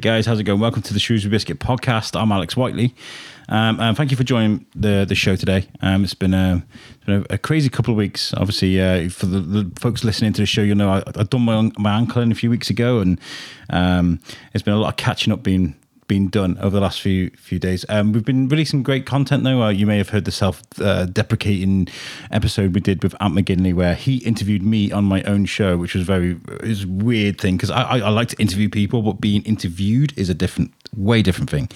Hey guys, how's it going? Welcome to the Shrewsbury Biscuit podcast. I'm Alex Whiteley. Um, and thank you for joining the the show today. Um, it's been, a, it's been a, a, crazy couple of weeks. Obviously, uh, for the, the, folks listening to the show, you'll know I, done my my ankle in a few weeks ago, and um, it's been a lot of catching up being been done over the last few few days. Um, we've been releasing great content though. Uh, you may have heard the self uh, deprecating episode we did with Ant McGinley, where he interviewed me on my own show, which was very is weird thing because I, I, I like to interview people, but being interviewed is a different, way different thing.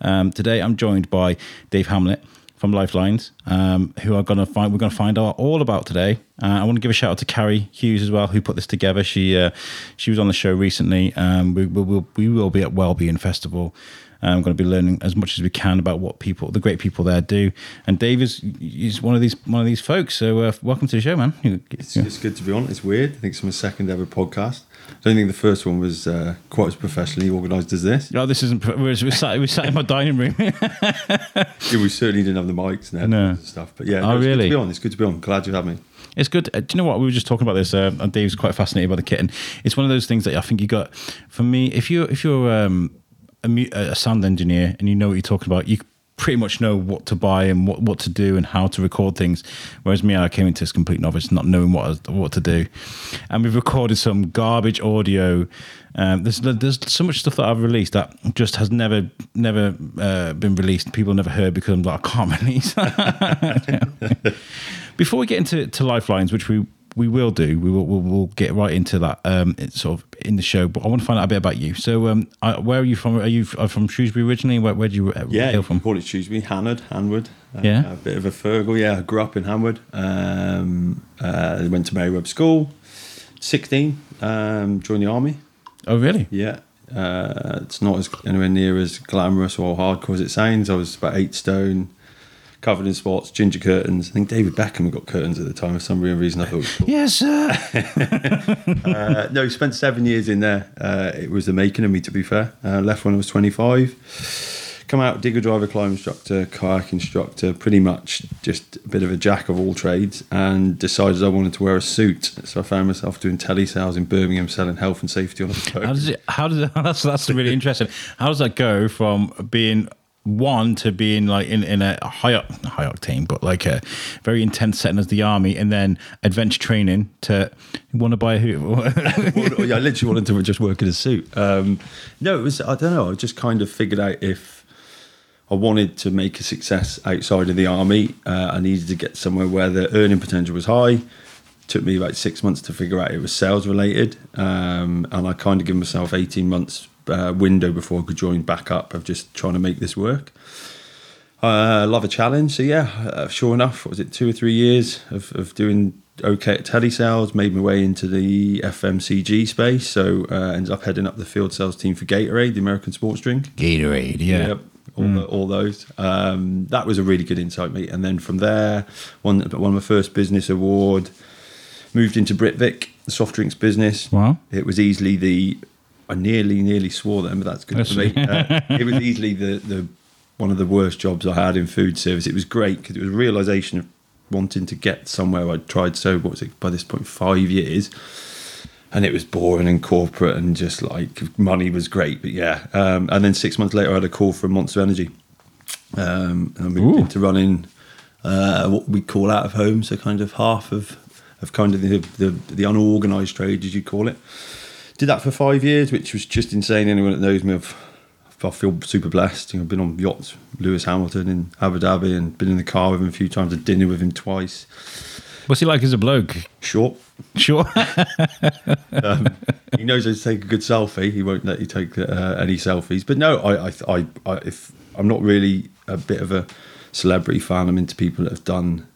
Um, today I'm joined by Dave Hamlet from Lyfe Linez, um, who are going to find we're going to find out all about today. Uh, I want to give a shout out to Carrie Hughes as well, who put this together. She uh, she was on the show recently. Um, we, we, will we will be at Wellbeing Festival I'm going to be learning as much as we can about what people, the great people there, do. And Dave is, is one of these one of these folks. So uh, welcome to the show, man. It's, it's, good to be on. It's weird. I think it's my second ever podcast. I don't think the first one was uh, quite as professionally organised as this. No, this isn't. We're, we're sat, we sat in my dining room. yeah, we certainly didn't have the mics and, no. and stuff. But yeah, no, oh, it's really? good to be on. It's good to be on. Glad you had me. It's good. Uh, do you know what we were just talking about this? Uh, and Dave's quite fascinated by the kitten. It's one of those things that I think you got. For me, if you if you're um, a, a sound engineer and you know what you're talking about, you pretty much know what to buy and what, what to do and how to record things. Whereas me, I came into this complete novice, not knowing what what to do. And we've recorded some garbage audio. Um, there's there's so much stuff that I've released that just has never never uh, been released. People never heard because I'm like I can't release. Before we get into to Lyfe Linez, which we we will do. We will we'll, we'll get right into that um, sort of in the show. But I want to find out a bit about you. So, um, I, where are you from? Are you from Shrewsbury originally? Where, where do you uh, yeah, hail from? call it Shrewsbury, Hanward, Hanwood. Uh, yeah, a bit of a Fergal. Yeah, I grew up in Hanwood. Um, uh, went to Mary Webb School. Sixteen, um, joined the army. Oh, really? Yeah. Uh, it's not as anywhere near as glamorous or hardcore as it sounds. I was about eight stone covered in spots, ginger curtains. I think David Beckham got curtains at the time for some real reason. I thought, cool. yes, sir. uh, no, he spent seven years in there. Uh, it was the making of me, to be fair. Uh, left when I was 25. Come out, digger driver, climb instructor, kayak instructor, pretty much just a bit of a jack of all trades, and decided I wanted to wear a suit. So I found myself doing telesales in Birmingham, selling health and safety on the phone. How does it? How does it, that's that's really interesting. How does that go from being one to being like in, in a high high octane, but like a very intense setting as the army, and then adventure training to want to buy a hoop. well, I literally wanted to just work in a suit. Um, no, it was I don't know. I just kind of figured out if I wanted to make a success outside of the army, uh, I needed to get somewhere where the earning potential was high. took me about six months to figure out it was sales related, um, and I kind of gave myself eighteen months uh, window before I could join back up of just trying to make this work. I uh, love a challenge. So, yeah, uh, sure enough, was it two or three years of, of doing okay at telesales, made my way into the FMCG space. So, uh, ended up heading up the field sales team for Gatorade, the American sports drink. Gatorade, yeah. Yep, all, mm. the, all those. Um, that was a really good insight, mate. And then from there, won, won my first business award, moved into Britvic, the soft drinks business. Wow. It was easily the I nearly, nearly swore then, but that's good that's for me. Uh, it was easily the, the one of the worst jobs I had in food service. It was great because it was a realization of wanting to get somewhere. I'd tried so what was it by this point five years, and it was boring and corporate and just like money was great, but yeah. Um, and then six months later, I had a call from Monster Energy, um, and I moved Ooh. into running uh, what we call out of home, so kind of half of of kind of the the, the unorganised trade, as you call it did that for five years, which was just insane. Anyone that knows me, I've, I feel super blessed. You know, I've been on yachts, Lewis Hamilton in Abu Dhabi, and been in the car with him a few times, had dinner with him twice. What's he like as a bloke? Short. Sure. um, he knows how to take a good selfie. He won't let you take uh, any selfies. But no, I, I, I, I, if I'm not really a bit of a celebrity fan, I'm into people that have done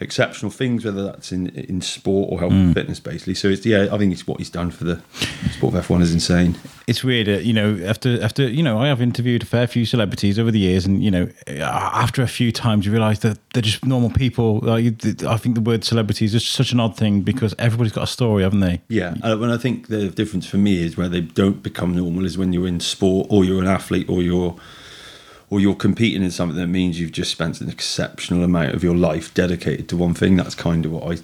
exceptional things, whether that's in in sport or health mm. and fitness, basically. So it's yeah, I think it's what he's done for the sport of F1 is insane. It's weird, uh, you know. After after you know, I have interviewed a fair few celebrities over the years, and you know, uh, after a few times, you realise that they're just normal people. Like, I think the word celebrity is just such an odd thing because everybody's got a story, haven't they? Yeah, uh, and I think the difference for me is where they don't become normal is when you're in sport or you're an athlete or you're or you're competing in something that means you've just spent an exceptional amount of your life dedicated to one thing. That's kind of what I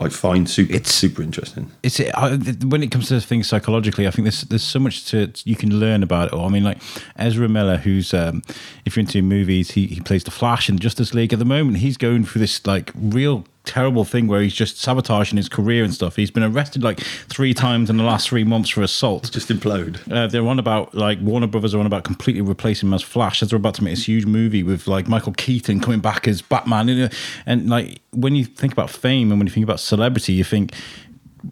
I find super It's- super interesting. it's I, when it comes to things psychologically, I think there's there's so much to you can learn about it. All. I mean, like Ezra Miller, who's um, if you're into movies, he he plays the Flash in Justice League. At the moment, he's going through this like real terrible thing where he's just sabotaging his career and stuff. He's been arrested like three times in the last three months for assault. Just implode. Uh, they're on about like Warner Brothers are on about completely replacing him as Flash as they're about to make this huge movie with like Michael Keaton coming back as Batman. You know? And like when you think about fame and when you think about celebrity, you think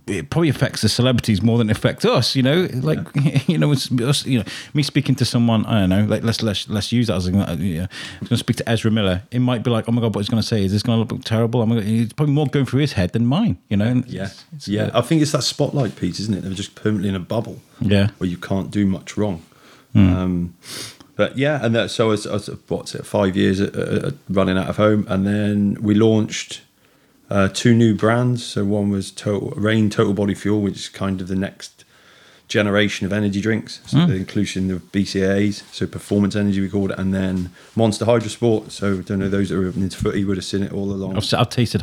it probably affects the celebrities more than it affects us. You know, like you know, it's us. You know, me speaking to someone. I don't know. Like let's let's let's use that as a. You know, I'm going to speak to Ezra Miller. It might be like, oh my god, what he's going to say is this going to look terrible? I'm gonna, it's probably more going through his head than mine. You know. And Yeah, it's- it's- yeah. I think it's that spotlight piece, isn't it? They're just permanently in a bubble yeah. where you can't do much wrong. Hmm. Um, but yeah, and that, so I was, I was what's it, five years at, at, at running out of home, and then we launched uh, two new brands. So one was Total Reign Total Body Fuel, which is kind of the next generation of energy drinks. So the inclusion of BCAAs, so performance energy we called it, and then Monster Hydro Sport. So I don't know those that are into footy would have seen it all along. I've, I've tasted.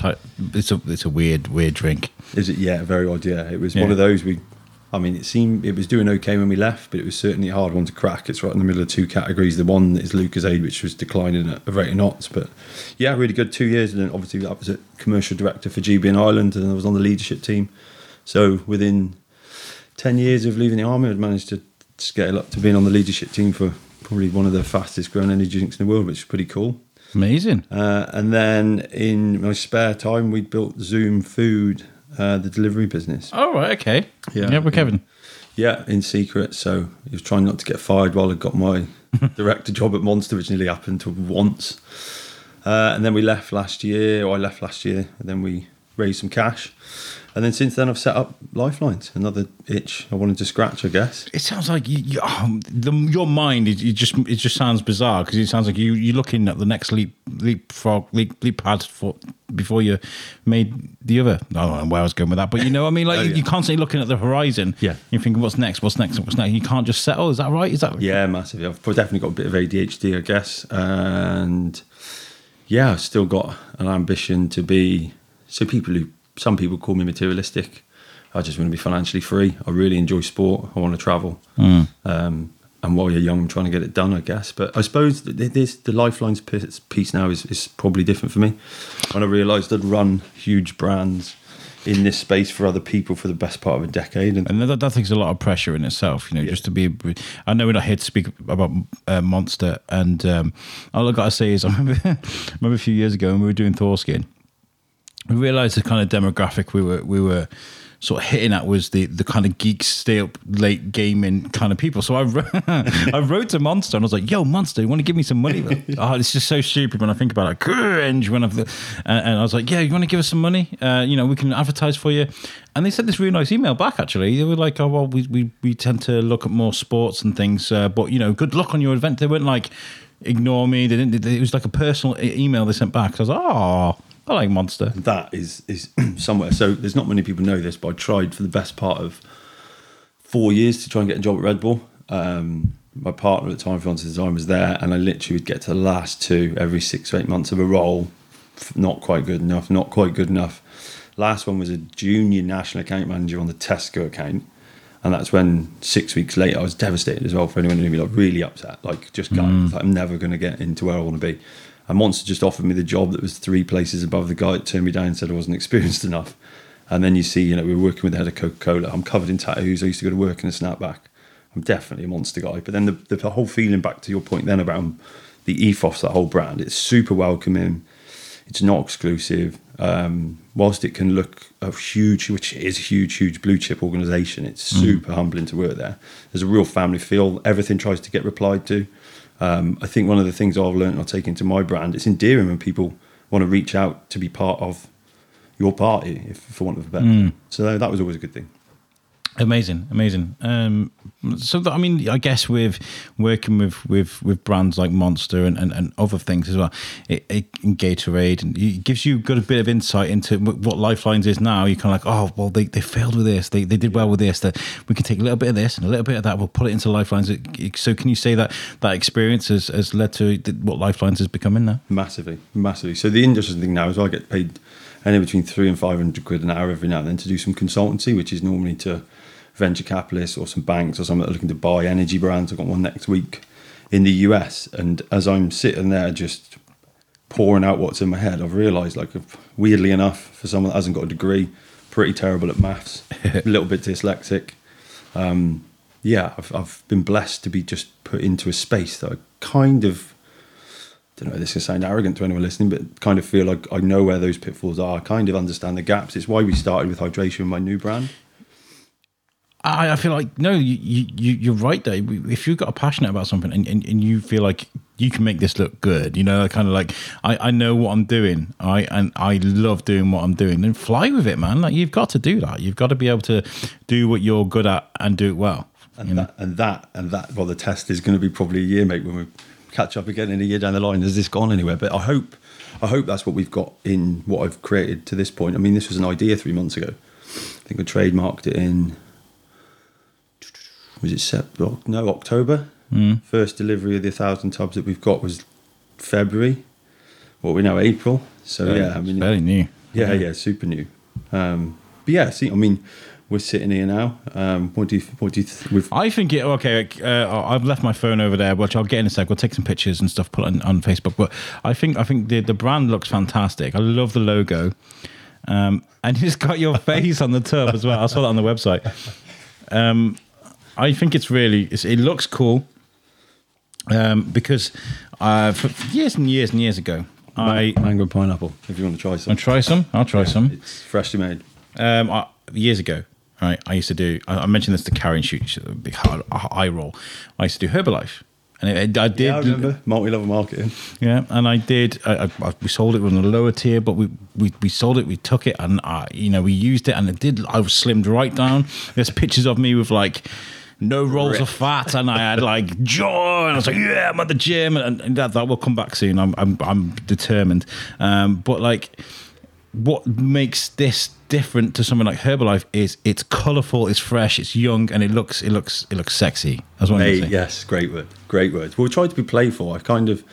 It's a it's a weird weird drink. Is it? Yeah, very odd. Yeah, it was Yeah. one of those we. I mean, it seemed it was doing okay when we left, but it was certainly a hard one to crack. It's right in the middle of two categories. The one is Lucozade, which was declining at a rate of knots, but yeah, really good two years. And then obviously that was a commercial director for GB in Ireland, and I was on the leadership team. So within ten years of leaving the army, I'd managed to scale up to being on the leadership team for probably one of the fastest growing energy drinks in the world, which is pretty cool. Amazing. Uh, and then in my spare time, we built Zoom Food, uh, the delivery business. Oh right, okay. Yeah. yeah, with Kevin. Yeah, in secret. So he was trying not to get fired while I got my director job at Monster, which nearly happened to once. Uh, and then we left last year, or I left last year, and then we raised some cash. And then since then, I've set up Lyfe Linez, another itch I wanted to scratch, I guess. It sounds like you, you, um, the, your mind. It, it just it just sounds bizarre because it sounds like you you're looking at the next leap leapfrog leap leap pad for before you made the other. I don't know where I was going with that, but you know what I mean. Like Oh, yeah. you're constantly looking at the horizon. Yeah. you're thinking what's next, what's next, what's next. You can't just settle. Is that right? Is that Yeah, massively. I've definitely got a bit of ADHD, I guess. And yeah, I've still got an ambition to be. So people who, some people call me materialistic. I just want to be financially free. I really enjoy sport. I want to travel. Um, and while you're young, I'm trying to get it done, I guess. But I suppose this, the Lyfe Linez piece now is, is probably different for me. When I realised I'd run huge brands in this space for other people for the best part of a decade. And And that, that takes a lot of pressure in itself, you know, just to be. I know we're not here to speak about uh, Monster, and um, all I got to say is, I remember, I remember a few years ago when we were doing Thorskin, we realised the kind of demographic we were we were sort of hitting at was the the kind of geeks stay up late gaming kind of people. So I wrote, I wrote to Monster and I was like, "Yo, Monster, you want to give me some money?" oh, it's just so stupid when I think about it. Cringe when I've, and, and I was like, "Yeah, you want to give us some money? Uh, you know, we can advertise for you." And they sent this really nice email back. Actually, they were like, "Oh well, we we, we tend to look at more sports and things, uh, but you know, good luck on your event." They weren't like, "Ignore me." They didn't. It was like a personal email they sent back. So I was like, "Oh." I like Monster. that is is somewhere. So there's not many people know this, but I tried for the best part of four years to try and get a job at Red Bull. Um, my partner at the time, fiance design, was there, and I literally would get to the last two every six or eight months of a role. Not quite good enough. Not quite good enough. Last one was a junior national account manager on the Tesco account. And that's when six weeks later I was devastated as well for anyone who be like really upset, like just going, like, I'm never going to get into where I want to be. And Monster just offered me the job that was three places above the guy that turned me down and said I wasn't experienced enough. And then you see, you know, we were working with the head of Coca Cola. I'm covered in tattoos. I used to go to work in a snapback. I'm definitely a monster guy. But then the, the whole feeling back to your point then about the ethos, that whole brand, it's super welcoming. It's not exclusive. Um, whilst it can look a huge, which is a huge, huge blue chip organization, it's super humbling to work there. There's a real family feel. Everything tries to get replied to. Um, I think one of the things I've learned, and I'll take into my brand, it's endearing when people want to reach out to be part of your party, if for want of a better. term. So that was always a good thing. Amazing, amazing. Um, so that, I mean, I guess with working with with with brands like Monster and, and, and other things as well, it, it and Gatorade, and it gives you got a bit of insight into what Lyfe Linez is now. You're kind of like, oh, well, they, they failed with this, they, they did well with this. That we can take a little bit of this and a little bit of that. We'll put it into Lyfe Linez. So, can you say that that experience has, has led to what Lyfe Linez is becoming now? Massively, massively. So the interesting thing now is I get paid anywhere between three and five hundred quid an hour every now and then to do some consultancy, which is normally to venture capitalists or some banks or something that are looking to buy energy brands. I've got one next week in the US, and as I'm sitting there just pouring out what's in my head, I've realised, like, weirdly enough, for someone that hasn't got a degree, pretty terrible at maths, a little bit dyslexic. Um, yeah, I've, I've been blessed to be just put into a space that I kind of I don't know, this can sound arrogant to anyone listening, but kind of feel like I know where those pitfalls are. I kind of understand the gaps. It's why we started with hydration, my new brand. I, I feel like no, you, you you're right there. If you've got a passionate about something and, and, and you feel like you can make this look good, you know, kind of like I, I know what I'm doing. I and I love doing what I'm doing. Then fly with it, man. Like you've got to do that. You've got to be able to do what you're good at and do it well. And that, and that and that well the test is going to be probably a year mate when we catch up again in a year down the line has this gone anywhere but i hope i hope that's what we've got in what i've created to this point i mean this was an idea three months ago i think we trademarked it in was it September? No, October. Mm. First delivery of the thousand tubs that we've got was February. What we now April. So yeah, yeah I mean, very new. Yeah, yeah, super new. Um, but yeah, see, I mean, we're sitting here now. Um, what do you? What do you? Th- I think it. Okay, uh, I've left my phone over there, which I'll get in a sec. We'll take some pictures and stuff, put on, on Facebook. But I think I think the the brand looks fantastic. I love the logo, um, and it's got your face on the tub as well. I saw that on the website. Um, I think it's really it's, it looks cool um, because uh, for years and years and years ago, I mango and pineapple. If you want to try some, I'll try some. I'll try some. It's freshly made. Um, I, years ago, right? I used to do. I, I mentioned this to Karen Shoot, a big hard eye roll. I used to do Herbalife. And it, I did. Yeah, I remember multi-level marketing. Yeah, and I did. I, I, we sold it on a lower tier, but we, we, we sold it. We took it, and I, you know, we used it, and it did. I was slimmed right down. There's pictures of me with like no rolls of fat, and I had like joy, and I was like, yeah, I'm at the gym, and, and that, that will come back soon. I'm I'm, I'm determined. Um, but like, what makes this different to something like Herbalife is it's colourful, it's fresh, it's young, and it looks it looks it looks sexy. That's what hey, yes, great word, great word. Well, we tried to be playful. I kind of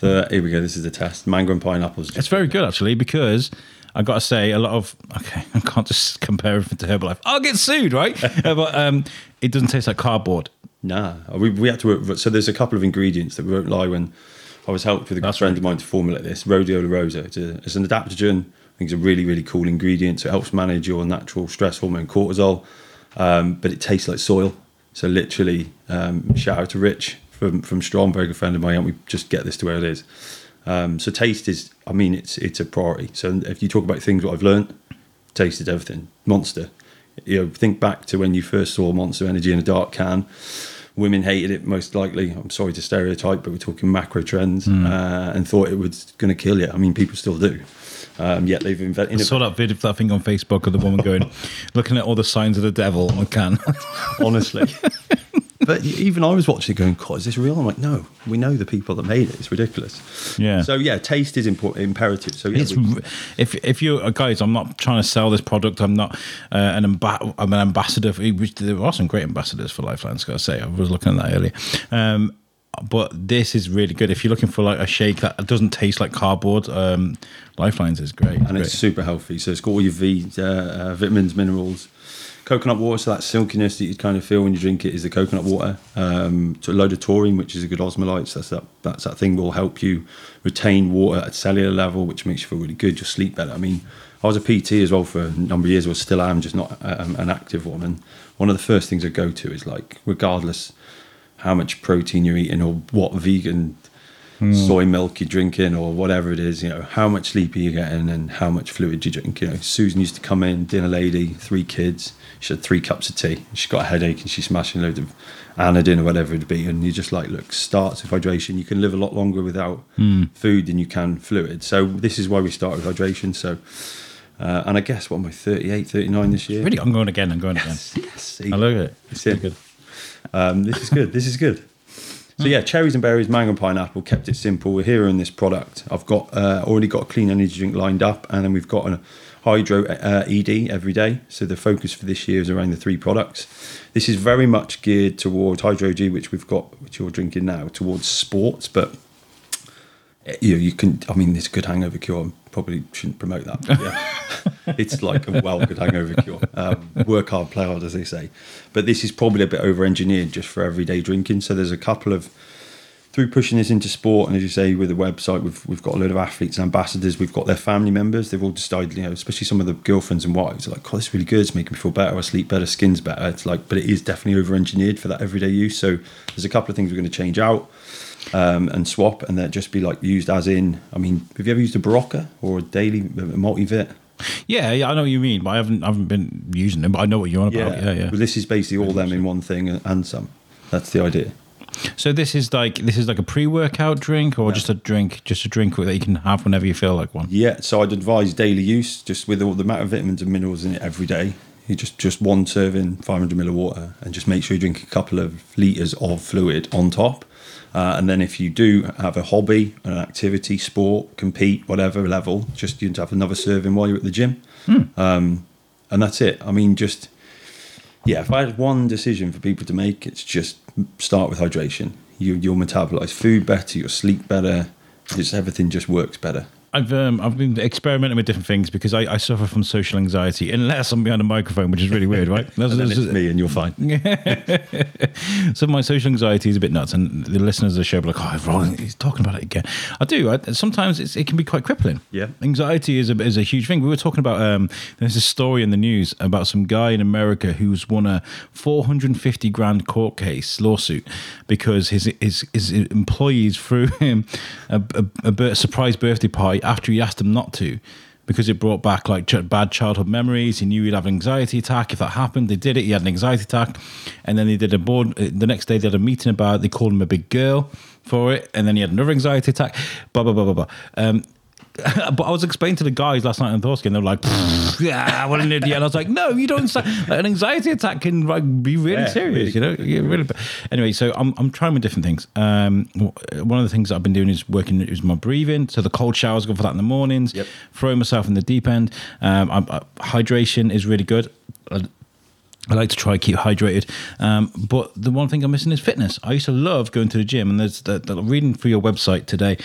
the here we go. This is the test. Mango and pineapples. It's very good actually because I got to say, a lot of okay, I can't just compare everything to Herbalife. I'll get sued, right? Uh, but um, it doesn't taste like cardboard. Nah, we, we had to work. So there's a couple of ingredients that we won't lie when I was helped with a That's friend right. of mine to formulate this. Rhodiola rosea. It's, a, it's an adaptogen. I think it's a really really cool ingredient. So it helps manage your natural stress hormone cortisol, um, but it tastes like soil. So literally, um, shout out to Rich from from Strong, very good friend of mine. And we just get this to where it is. Um, so taste is, I mean, it's it's a priority. So if you talk about things what I've learned, taste is everything. Monster, you know, think back to when you first saw Monster Energy in a dark can. Women hated it most likely. I'm sorry to stereotype, but we're talking macro trends mm. uh, and thought it was going to kill you. I mean, people still do. Um, yet they've invented. I saw that video, that thing on Facebook of the woman going, looking at all the signs of the devil on a can. Honestly, but even I was watching it going, God, is this real? I'm like, no, we know the people that made it. It's ridiculous. Yeah. So yeah, taste is important, imperative. So yeah, we, if if you uh, guys, I'm not trying to sell this product. I'm not uh, an amb- I'm an ambassador. For, there are some great ambassadors for Lyfe Linez. Got to say, I was looking at that earlier. Um, but this is really good. If you're looking for like a shake that doesn't taste like cardboard, um, Lyfe Linez is great, and great. it's super healthy. So it's got all your V, uh, uh, vitamins, minerals coconut water, so that silkiness that you kind of feel when you drink it is the coconut water. Um, so a load of taurine, which is a good osmolyte. So that's that, that's that thing will help you retain water at cellular level, which makes you feel really good. Just sleep better. I mean, I was a PT as well for a number of years, or still am, just not um, an active one. And one of the first things I go to is like, regardless how much protein you're eating or what vegan mm. soy milk you're drinking or whatever it is, you know, how much sleep are you getting and how much fluid you drink. You know, Susan used to come in, dinner lady, three kids she had three cups of tea. She's got a headache and she's smashing loads of anadin or whatever it'd be. And you're just like, look, starts with hydration. You can live a lot longer without mm. food than you can fluid. So this is why we start with hydration. So, uh, and I guess what am I 38, 39 this year? Really, I'm going again. I'm going again. Yes, yes. I love it. It's good. Um, this is good. This is good. So yeah, cherries and berries, mango and pineapple. Kept it simple. We're here in this product. I've got uh, already got a clean energy drink lined up, and then we've got a hydro uh, ED every day. So the focus for this year is around the three products. This is very much geared towards hydro G, which we've got, which you're drinking now, towards sports. But eh, you know, you can. I mean, this good hangover cure. Probably shouldn't promote that. but Yeah. it's like a well good hangover cure. Um, work hard, play hard, as they say. But this is probably a bit over engineered just for everyday drinking. So there's a couple of through pushing this into sport, and as you say, with the website, we've we've got a load of athletes and ambassadors. We've got their family members. They've all decided, you know, especially some of the girlfriends and wives, are like, "Oh, it's really good. It's making me feel better. I sleep better. Skin's better." It's like, but it is definitely over engineered for that everyday use. So there's a couple of things we're going to change out um, and swap, and they'll just be like used as in. I mean, have you ever used a Berocca or a daily multivit? Yeah, yeah, I know what you mean, but I haven't I haven't been using them. But I know what you're on about. Yeah, yeah. Well, this is basically all them in one thing and some. That's the idea. So this is like this is like a pre-workout drink, or just a drink, just a drink that you can have whenever you feel like one. Yeah, so I'd advise daily use, just with all the amount of vitamins and minerals in it every day. You just just one serving, 500 ml of water, and just make sure you drink a couple of liters of fluid on top. Uh, and then if you do have a hobby, an activity, sport, compete, whatever level, just you have another serving while you're at the gym. Um, and that's it. I mean, just yeah. If I had one decision for people to make, it's just start with hydration. You you'll metabolize food better, you'll sleep better. Just everything just works better. I've um, I've been experimenting with different things because I, I suffer from social anxiety unless I'm behind a microphone, which is really weird, right? That's- And then it's me, and you're fine. so my social anxiety is a bit nuts, and the listeners of the show are like, "Oh, Ron, he's talking about it again." I do. I, sometimes it's, it can be quite crippling. Yeah. anxiety is a is a huge thing. We were talking about um, there's a story in the news about some guy in America who's won a 450 grand court case lawsuit because his his his employees threw him a, a, a surprise birthday party after he asked them not to. Because it brought back like bad childhood memories. He knew he'd have an anxiety attack if that happened. They did it. He had an anxiety attack, and then they did a board. The next day they had a meeting about. it. They called him a big girl for it, and then he had another anxiety attack. Blah blah blah blah blah. Um, but I was explaining to the guys last night in Thorsky, and they were like, "Yeah, what an idiot!" And I was like, "No, you don't. understand. Like, an anxiety attack can like be really Yeah, serious, really you know. Yeah, really. bad. Anyway, so I'm I'm trying with different things. Um, one of the things I've been doing is working is my breathing. So the cold showers go for that in the mornings. Yep. Throwing myself in the deep end. Um, I'm, uh, hydration is really good. I, I like to try keep hydrated, um, but the one thing I'm missing is fitness. I used to love going to the gym, and there's the, the reading through your website today.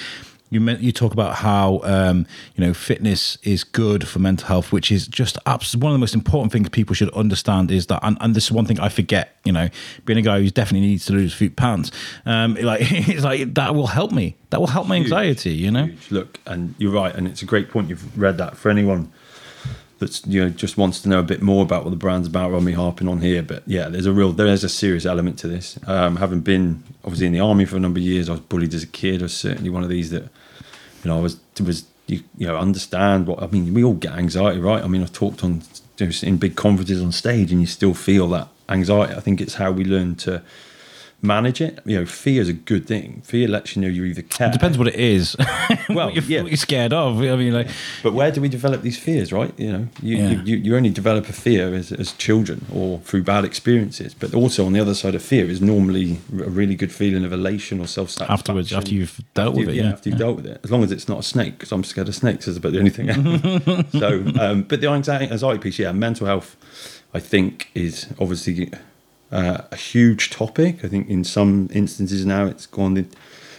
You meant you talk about how um, you know fitness is good for mental health, which is just abs- one of the most important things people should understand. Is that, and, and this is one thing I forget. You know, being a guy who definitely needs to lose a few pounds, um, like it's like that will help me. That will help my Huge. anxiety. You know, Huge. Look, and you're right, and it's a great point. You've read that for anyone that's you know just wants to know a bit more about what the brand's about. Rather than me harping on here, but yeah, there's a real there is a serious element to this. Um, having been obviously in the army for a number of years, I was bullied as a kid. I was certainly one of these that you know I was was you, you know understand what I mean. We all get anxiety, right? I mean, I've talked on in big conferences on stage, and you still feel that anxiety. I think it's how we learn to manage it. You know, fear is a good thing. Fear lets you know you either care. it depends what it is. Well, what, you're, yeah. what you're scared of. I mean, like But where do we develop these fears, right? You know, you, Yeah. you, you, you only develop a fear as, as children or through bad experiences. But also on the other side of fear is normally a really good feeling of elation or self satisfaction. afterwards, after you've dealt with it, yeah. after you've dealt with it. As long as it's not a snake, because I'm scared of snakes, is about the only thing. so, um, but the anxiety, anxiety piece, yeah, mental health, I think, is obviously uh, a huge topic. I think in some instances now it's gone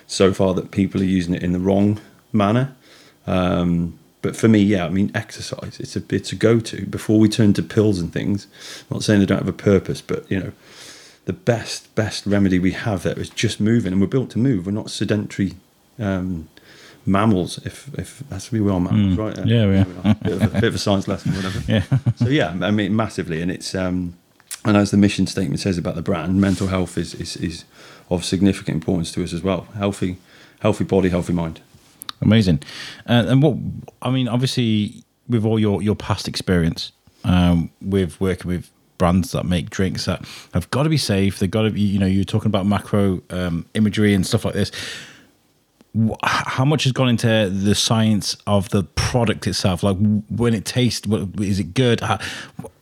so far that people are using it in the wrong manner. Um, but for me, yeah, I mean, exercise. It's a it's a go to before we turn to pills and things. I'm not saying they don't have a purpose, but you know, the best best remedy we have there is just moving, and we're built to move. We're not sedentary um, mammals. If if that's we are mammals, right? Mm. Yeah, we are. Bit of, a, bit of a science lesson, whatever. Yeah. so yeah, I mean, massively, and it's um, and as the mission statement says about the brand, mental health is is, is of significant importance to us as well. Healthy, healthy body, healthy mind. Amazing. Uh, and what I mean, obviously, with all your your past experience um, with working with brands that make drinks that have got to be safe, they've got to be, you know, you're talking about macro um, imagery and stuff like this. How much has gone into the science of the product itself? Like when it tastes, is it good? How,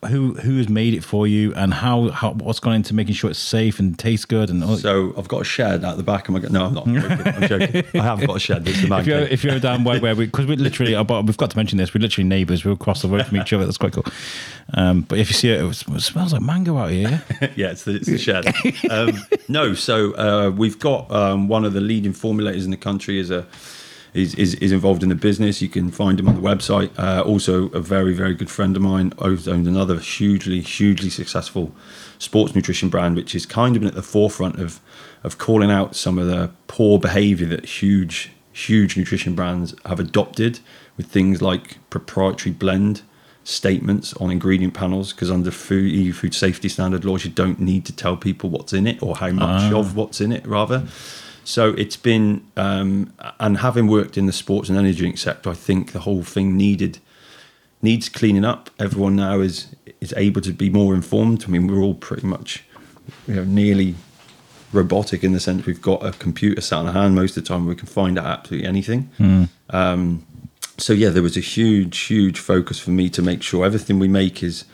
who who has made it for you, and how, how what's gone into making sure it's safe and tastes good? And all, So I've got a shed out the back of my. No, I'm not. I'm joking. I'm joking. I have got a shed. It's a man if you're if you're down where, where we because we're literally we've got to mention this we're literally neighbours we're across the road from each other that's quite cool um, but if you see it it, was- it smells like mango out here yeah, it's the, it's the shed. Um, no, so uh, we've got um, one of the leading formulators in the country is a is, is, is involved in the business. You can find him on the website. Uh, also, a very, very good friend of mine owns another hugely, hugely successful sports nutrition brand, which is kind of been at the forefront of, of calling out some of the poor behavior that huge, huge nutrition brands have adopted with things like proprietary blend statements on ingredient panels because under food EU food safety standard laws you don't need to tell people what's in it or how much Ah. of what's in it rather so it's been um, and having worked in the sports and energy drink sector I think the whole thing needed needs cleaning up. Everyone now is is able to be more informed. I mean we're all pretty much you know nearly robotic in the sense we've got a computer sat on our hand most of the time we can find out absolutely anything. Um, so yeah, there was a huge, huge focus for me to make sure everything we make is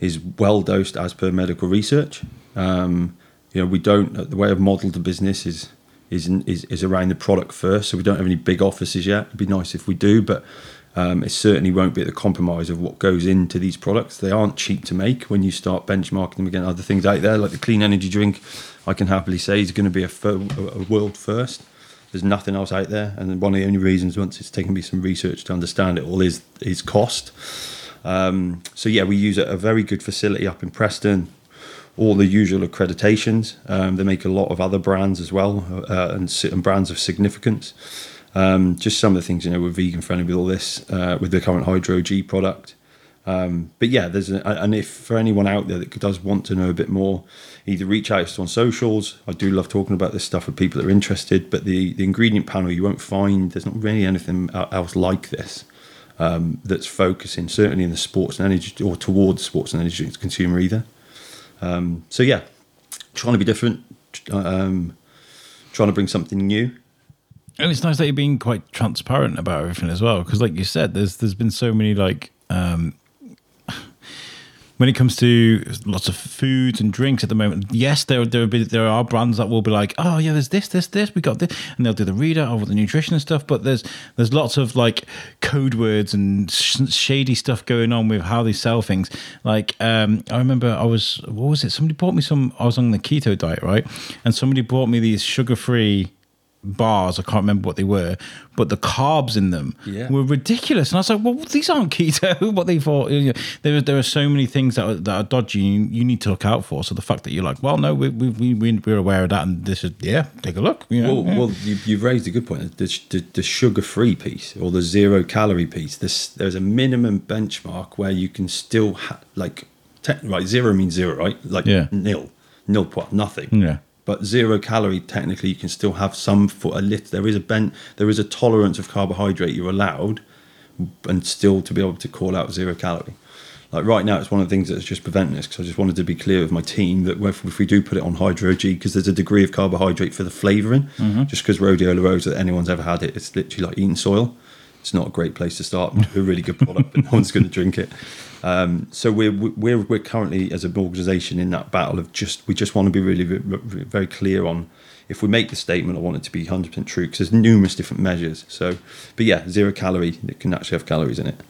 is well dosed as per medical research. Um, you know, we don't the way I've modelled the business is is is is around the product first. So we don't have any big offices yet. It'd be nice if we do, but um, it certainly won't be at the compromise of what goes into these products. They aren't cheap to make when you start benchmarking them against other things out there, like the clean energy drink. I can happily say is going to be a, fir- a world first. There's nothing else out there, and one of the only reasons, once it's taken me some research to understand it all, is is cost. Um, so yeah, we use a, a very good facility up in Preston. All the usual accreditations. Um, they make a lot of other brands as well, uh, and, and brands of significance. Um, just some of the things you know we're vegan friendly with all this, uh, with the current Hydro G product. Um, but yeah, there's and if for anyone out there that does want to know a bit more, either reach out to on socials. I do love talking about this stuff with people that are interested. But the the ingredient panel you won't find there's not really anything else like this um, that's focusing certainly in the sports and energy or towards sports and energy consumer either. Um, so yeah, trying to be different, um, trying to bring something new. And it's nice that you're being quite transparent about everything as well, because like you said, there's there's been so many like um, when it comes to lots of foods and drinks at the moment. Yes, there there be, there are brands that will be like, oh yeah, there's this this this we got this, and they'll do the reader over the nutrition and stuff. But there's there's lots of like code words and sh- shady stuff going on with how they sell things. Like um, I remember I was what was it? Somebody bought me some. I was on the keto diet, right? And somebody bought me these sugar free bars. I can't remember what they were, but the carbs in them Yeah. were ridiculous. And I was like, well, these aren't keto. what they thought. You know, there, there are so many things that are, that are dodgy you, you need to look out for. So the fact that you're like, well, no, we, we, we, we- we're aware of that. And this is, yeah, take a look. You know, Well, yeah. well you, you've raised a good point. The, the, the sugar-free piece or the zero-calorie piece. This, there's a minimum benchmark where you can still ha- like te- right. Zero means zero, right? Like Yeah. nil, nil point nothing. Yeah. But zero calorie, technically, you can still have some for a lit. There is a bent There is a tolerance of carbohydrate you're allowed, and still to be able to call out zero calorie. Like right now, it's one of the things that's just preventing this because I just wanted to be clear with my team that if, if we do put it on Hydro G, because there's a degree of carbohydrate for the flavouring, mm-hmm. just because Rhodiola rosea, anyone's ever had it, it's literally like eating soil. It's not a great place to start. A really good product, but no one's going to drink it. Um, so we're we're we're currently as an organisation in that battle of just we just want to be really ve- ve- very clear on if we make the statement, I want it to be 100% true because there's numerous different measures. So, but yeah, zero calorie, it can actually have calories in it.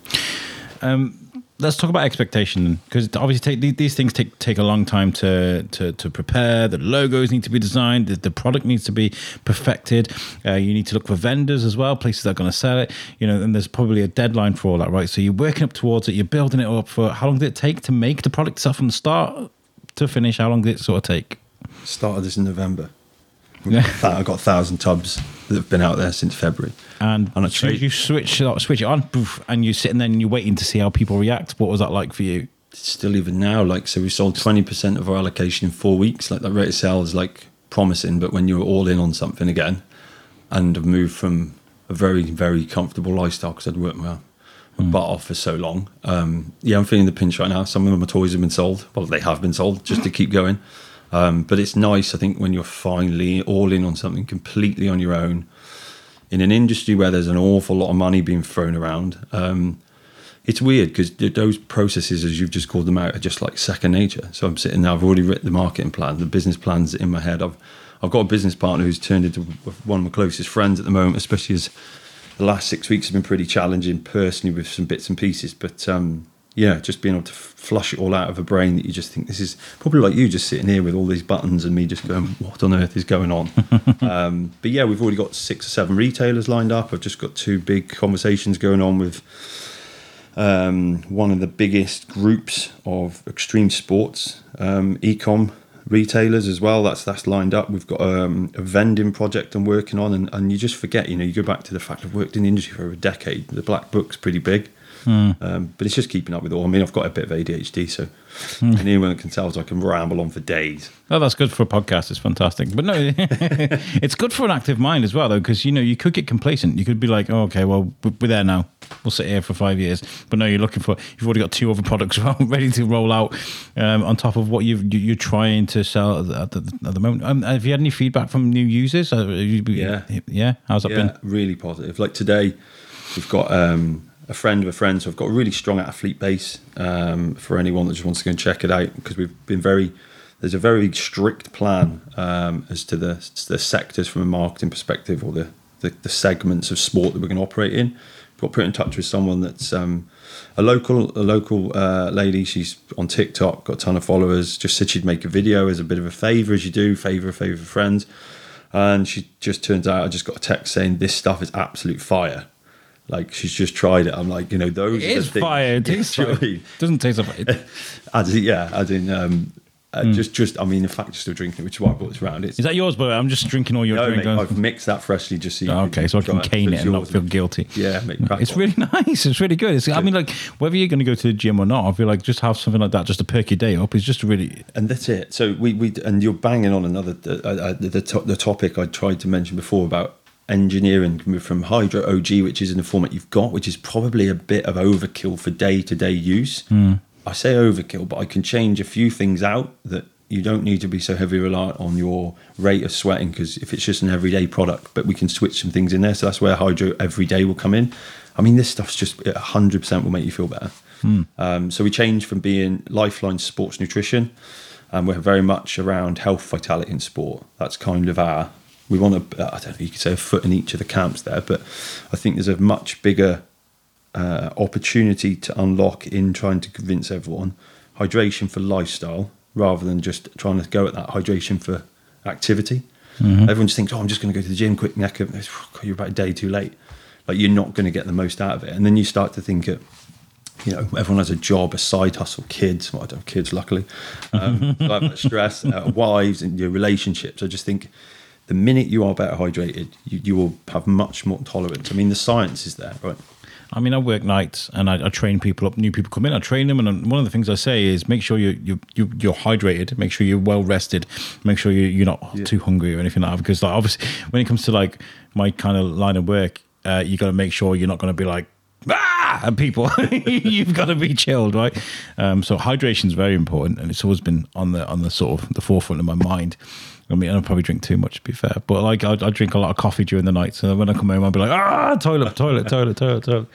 Let's talk about expectation because obviously take, these- things take take a long time to to, to prepare. The logos need to be designed. The, the product needs to be perfected. Uh, you need to look for vendors as well, places that are going to sell it. You know, and there's probably a deadline for all that, right? So you're working up towards it. You're building it up for how long did it take to make the product itself from the start to finish? How long did it sort of take? Started this in November. Yeah. I've got a thousand tubs that have been out there since February. And, as soon as you switch it, switch it on, poof, and you're sitting there and you're waiting to see how people react. What was that like for you? Still, even now, like, so we sold 20% of our allocation in four weeks. Like, that rate of sale is like promising, but when you're all in on something again and have moved from a very, very comfortable lifestyle because I'd worked my, my butt off for so long. Um, yeah, I'm feeling the pinch right now. Some of my toys have been sold. Well, they have been sold just to keep going. Um, but it's nice, I think, when you're finally all in on something completely on your own in an industry where there's an awful lot of money being thrown around. Um, it's weird because those processes, as you've just called them out, are just like second nature. So I'm sitting there, I've already written the marketing plan, the business plans in my head. I've I've got a business partner who's turned into one of my closest friends at the moment, especially as the last six weeks have been pretty challenging personally with some bits and pieces. But um, yeah, just being able to flush it all out of a brain that you just think this is probably like you just sitting here with all these buttons and me just going, what on earth is going on? um, but yeah, we've already got six or seven retailers lined up. I've just got two big conversations going on with um, one of the biggest groups of extreme sports um, ecom retailers as well. That's that's lined up. We've got um, a vending project I'm working on, and, and you just forget. You know, you go back to the fact I've worked in the industry for over a decade. The black book's pretty big. Um, but it's just keeping up with all. I mean, I've got a bit of ADHD, so anyone can tell so I can ramble on for days. Oh, that's good for a podcast. It's fantastic. But no, it's good for an active mind as well, though, because you know you could get complacent. You could be like, oh, okay, well, we're there now. We'll sit here for five years. But no, you're looking for. You've already got two other products ready to roll out um, on top of what you've, you- you're trying to sell at the, at the moment. Um, have you had any feedback from new users? You- Yeah. yeah. How's that Yeah, been? really positive. Like today, we've got um, a friend of a friend, so I've got a really strong athlete base um, for anyone that just wants to go and check it out because we've been very. There's a very strict plan um, as to the the sectors from a marketing perspective or the, the, the segments of sport that we're going to operate in. Got put in touch with someone that's um, a local a local uh, lady. She's on TikTok, got a ton of followers. Just said she'd make a video as a bit of a favour, as you do, favour for friends. And she just turns out I just got a text saying this stuff is absolute fire. Like she's just tried it. I'm like, you know, those It is fire. It tastes do you know fire. what Doesn't taste like it. As in, yeah, as in, um, uh, just, just. I mean, in fact, just still drinking, which is why I brought this round. It's Is that yours? But I'm just drinking all your no, drink. mate, I've mixed that freshly just so you Oh, can okay, so I can cane it and not feel guilty. Yeah, mate, It's on. really nice. It's really good. It's, I mean, like whether you're going to go to the gym or not, I feel like just have something like that just to perk your day up is just really. and that's it. So we we and you're banging on another uh, uh, the the, to, the topic I tried to mention before about engineering from Hydro OG, which is in the format you've got, which is probably a bit of overkill for day to day use. I say overkill, but I can change a few things out that you don't need to be so heavily reliant on your rate of sweating because if it's just an everyday product, but we can switch some things in there. So that's where Hydro every day will come in. I mean, this stuff's just 100% will make you feel better. Um, so we changed from being Lifeline Sports Nutrition, and we're very much around health, vitality, and sport. That's kind of our. We want to. I don't know. You could say a foot in each of the camps there, but I think there's a much bigger uh, opportunity to unlock in trying to convince everyone hydration for lifestyle rather than just trying to go at that hydration for activity. Everyone just thinks, oh, I'm just going to go to the gym quick, neck of, you're about a day too late. Like you're not going to get the most out of it. And then you start to think it, you know, everyone has a job, a side hustle, kids. Well, I don't have kids, luckily. Um, I have that stress, uh, wives, and your relationships. I just think the minute you are better hydrated, you, you will have much more tolerance. I mean, the science is there, right? I mean, I work nights and I, I train people up. New people come in, I train them, and one of the things I say is make sure you you, you you're hydrated, make sure you're well rested, make sure you, you're not too hungry or anything like that. Because like, obviously, when it comes to like my kind of line of work, uh, you got to make sure you're not going to be like ah and people. You've got to be chilled, right? Um, so hydration is very important, and it's always been on the on the sort of the forefront of my mind. I mean, I probably drink too much to be fair, but like I, I drink a lot of coffee during the night. So when I come home, I'll be like, ah, toilet, toilet, toilet, toilet, toilet.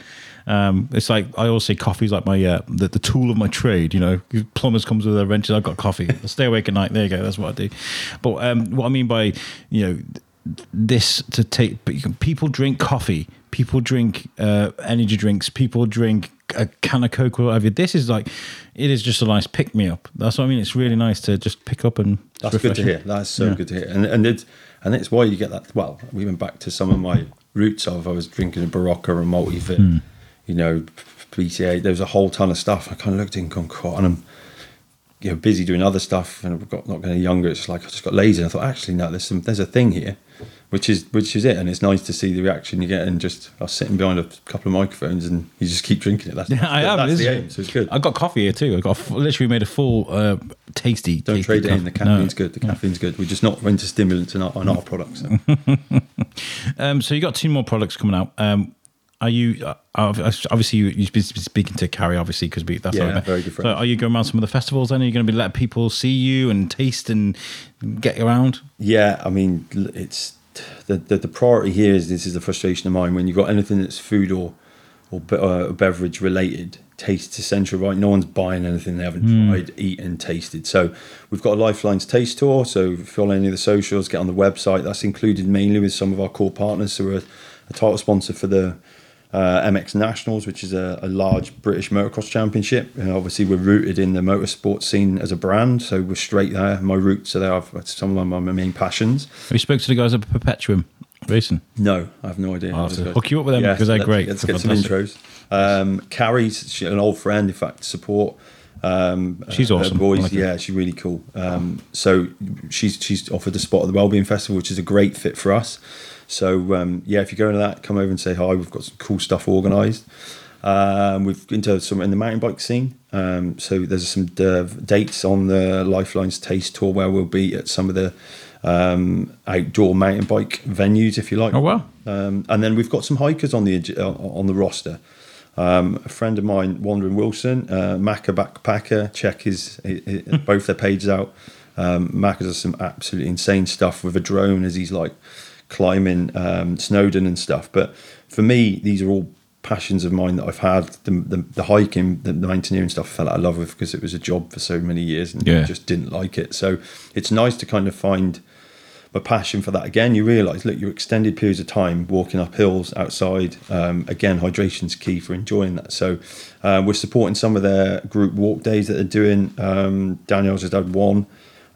Um, it's like I always say, coffee's like my uh, the, the tool of my trade. You know, plumbers comes with their wrenches. I've got coffee. I stay awake at night. There you go. That's what I do. But um, what I mean by you know this to take, but can, people drink coffee. People drink uh, energy drinks. People drink a can of Coke or whatever. This is like, it is just a nice pick me up. That's what I mean. It's really nice to just pick up and That's good to hear. That's so Yeah. good to hear. And and it's and it's why you get that. Well, we went back to some of my roots of I was drinking a Berocca and multivit, Hmm. you know, PTA. There was a whole ton of stuff. I kind of looked in Concord and I'm you know busy doing other stuff and I've got not getting younger. It's like I just got lazy. And I thought actually no, there's some there's a thing here, which is which is it. And it's nice to see the reaction you get. And just I was sitting behind a couple of microphones and you just keep drinking it. That's Yeah, I am. That's the aim. So it's good. I got coffee here too. I got a literally made a full uh, tasty. Don't tasty trade it in. The caffeine's No. good. The caffeine's good. We're just not into stimulants in our, on our products. So. Um, so you got two more products coming out. Um, are you uh, obviously you, you've been speaking to Carrie obviously because that's Yeah, how we met. very good So friend. are you going around some of the festivals? Then are you going to be letting people see you and taste and get around? Yeah, I mean, it's the, the the priority here is this is the frustration of mine when you've got anything that's food or or be, uh, beverage related. Taste essential, right? No one's buying anything they haven't tried, eaten, tasted. So we've got a Lyfe Linez taste tour. So if you follow any of the socials, get on the website. That's included mainly with some of our core partners. So we're a, a title sponsor for the uh, MX Nationals, which is a, a large British motocross championship. And obviously, we're rooted in the motorsport scene as a brand, so we're straight there. My roots are there. I've, some of my, main passions. Have you spoke to the guys at Perpetuum Racing? No, I have no idea. I'll have to hook you up with them because they're let's, great. Let's They're get some intros. Um, Carrie's she- an old friend, in fact, support. Um, She's her awesome. Boys, like yeah, she's really cool. Um, so she's she's offered the spot at the Wellbeing Festival, which is a great fit for us. So um, yeah, if you go into that, come over and say hi. We've got some cool stuff organised. Um, we've into some in the mountain bike scene. Um, so there's some uh, dates on the Lyfe Linez Taste Tour where we'll be at some of the um, outdoor mountain bike venues, if you like. Oh, wow. Um, and then we've got some hikers on the uh, on the roster. Um, a friend of mine, Wandering Wilson, uh, Macca Backpacker. Check his, his, both their pages out. Um, Macca does some absolutely insane stuff with a drone as he's like climbing um, Snowdon and stuff. But for me, these are all passions of mine that I've had. The, the, the hiking, the, the mountaineering stuff, I fell out of love with because it was a job for so many years and Yeah. just didn't like it. So it's nice to kind of find my passion for that again. You realise, look, your extended periods of time walking up hills outside. Um, again, hydration's key for enjoying that. So uh, we're supporting some of their group walk days that they're doing. Um, Danielle's just had one,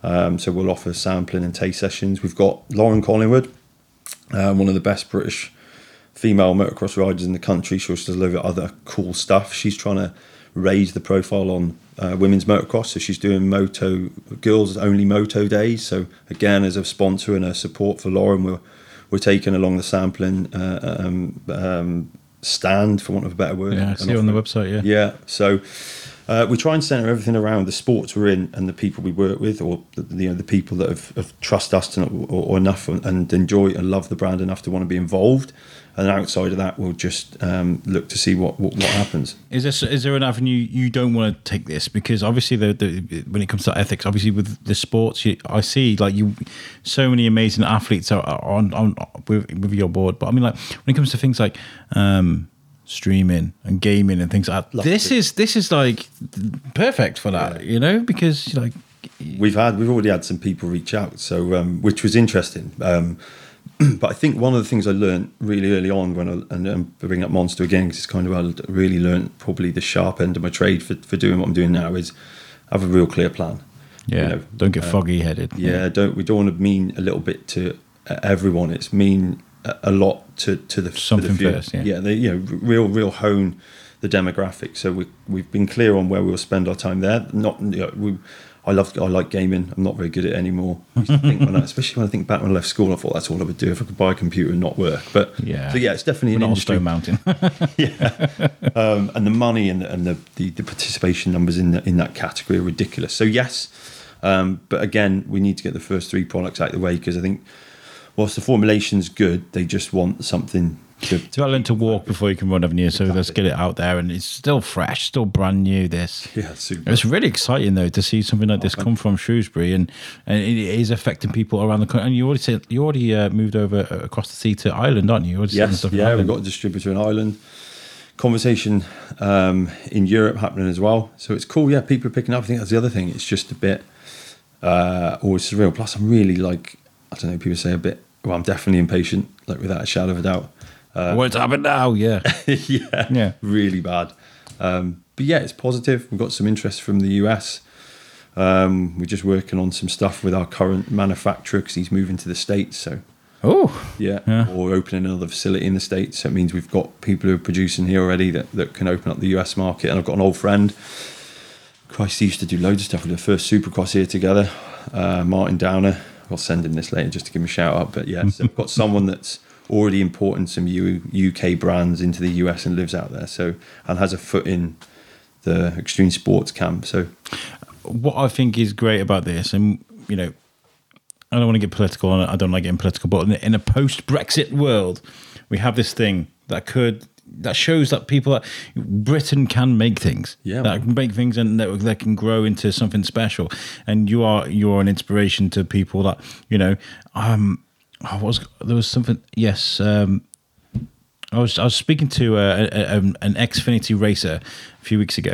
um, so we'll offer sampling and taste sessions. We've got Lauren Collingwood, uh, one of the best British female motocross riders in the country. She also does a load of other cool stuff. She's trying to raise the profile on uh, women's motocross. So she's doing moto girls only moto days. So again, as a sponsor and a support for Lauren, we're we're taking along the sampling uh, um, um, stand, for want of a better word. Yeah, I see on the website. Yeah. yeah. So uh, we try and center everything around the sports we're in and the people we work with, or the, you know the people that have, have trust us or, or enough and, enjoy and love the brand enough to want to be involved. And outside of that, we'll just um, look to see what, what what happens. Is there is there an avenue you don't want to take this because obviously the, the when it comes to ethics, obviously with the sports, you, I see like you, so many amazing athletes are on on with, with your board. But I mean, like when it comes to things like um, streaming and gaming and things like that, this is this is like perfect for that, you know, because like We've had we've already had some people reach out, so um, which was interesting. Um, but I think one of the things I learned really early on when I and I'm bringing up Monster again because it's kind of I really learned probably the sharp end of my trade for, for doing what I'm doing now is have a real clear plan. yeah, You know, don't get foggy headed. yeah, don't we don't want to mean a little bit to uh, everyone. It's mean a, lot to to the Something the first, yeah. yeah, they, you know, real real hone the demographic. So we we've been clear on where we'll spend our time there. Not you know, we. I love I like gaming. I'm not very good at it anymore. I used to think when I, especially when I think back when I left school, I thought that's all I would do if I could buy a computer and not work. But Yeah. so yeah, it's definitely We're an industry Stone Mountain. Yeah, um, and the money and, the, and the, the, the participation numbers in the, in that category are ridiculous. So yes, um, but again, we need to get the first three products out of the way because I think whilst the formulation's good, they just want something to. You got to learn to walk before you can run, haven't you? So let's get it out there, and it's still fresh, still brand new. This, Yeah, super. It's really exciting though to see something like this come from Shrewsbury, and and it is affecting people around the country. And you already said you already uh, moved over uh, across the sea to Ireland, aren't you? you Yes, yeah, we've got a distributor in Ireland. Conversation um, in Europe happening as well. So it's cool. Yeah, people are picking up. I think that's the other thing. It's just a bit uh, always surreal. Plus, I'm really like, I don't know, people say a bit, well, I'm definitely impatient, like without a shadow of a doubt. Uh, What's happened now? Yeah, yeah, Yeah. really bad. Um, but yeah, it's positive. We've got some interest from the US. Um, we're just working on some stuff with our current manufacturer because he's moving to the States. So oh, yeah, Yeah. or opening another facility in the States. So it means we've got people who are producing here already that, that can open up the US market. And I've got an old friend. Christ, he used to do loads of stuff. with the first Supercross here together. Uh, Martin Downer. I'll send him this later just to give him a shout out. But yeah, so I've got someone that's already importing some U- UK brands into the US and lives out there. So and has a foot in the extreme sports camp. So what I think is great about this, and you know, I don't want to get political, and I don't like getting political, but in a- in a post-Brexit world, we have this thing that could that shows that people that Britain can make things, Yeah, that can make things, and that, that can grow into something special. And you are you are an inspiration to people that you know. Um, I was there was something. Yes, um, I was I was speaking to uh, a, a, an Xfinity racer a few weeks ago,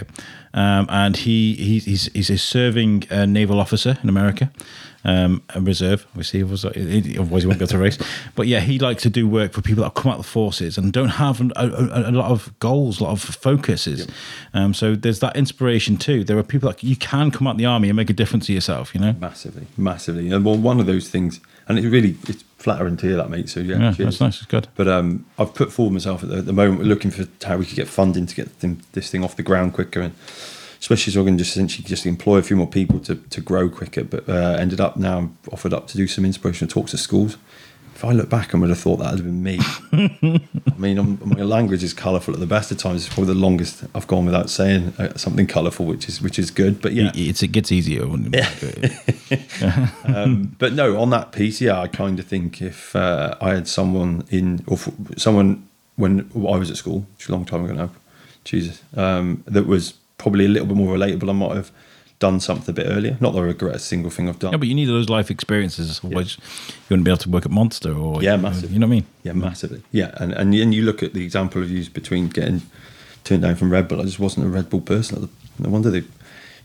um, and he, he he's he's a serving uh, naval officer in America, um, a reserve. Obviously, otherwise he won't go to race. But yeah, he likes to do work for people that come out of the forces and don't have a, a, a lot of goals, a lot of focuses. Yep. Um, so there's that inspiration too. There are people that you can come out the army and make a difference to yourself. You know, massively, massively. And well, one of those things, and it really it's flattering to hear that, mate. So yeah, yeah that's nice. It's good. But um, I've put forward myself at the, the moment. We're looking for how we could get funding to get this thing off the ground quicker and especially so I can just essentially just employ a few more people to, to grow quicker. But uh, ended up now offered up to do some inspirational talks to schools. If I look back, I would have thought that would have been me. I mean, I'm, my language is colourful at the best of times. It's probably the longest I've gone without saying uh, something colourful, which is which is good. But yeah, it's, it gets easier. Yeah. um, but no, on that piece, yeah, I kind of think if uh, I had someone in or someone when I was at school, which is a long time ago now, Jesus, um, that was probably a little bit more relatable. I might have done something a bit earlier. Not that I regret a single thing I've done. Yeah, but you need those life experiences, otherwise yeah. you wouldn't be able to work at Monster or yeah, massively. You know what I mean? Yeah, massively. Yeah, and and and you look at the example of use between getting turned down from Red Bull. I just wasn't a Red Bull person. No wonder they.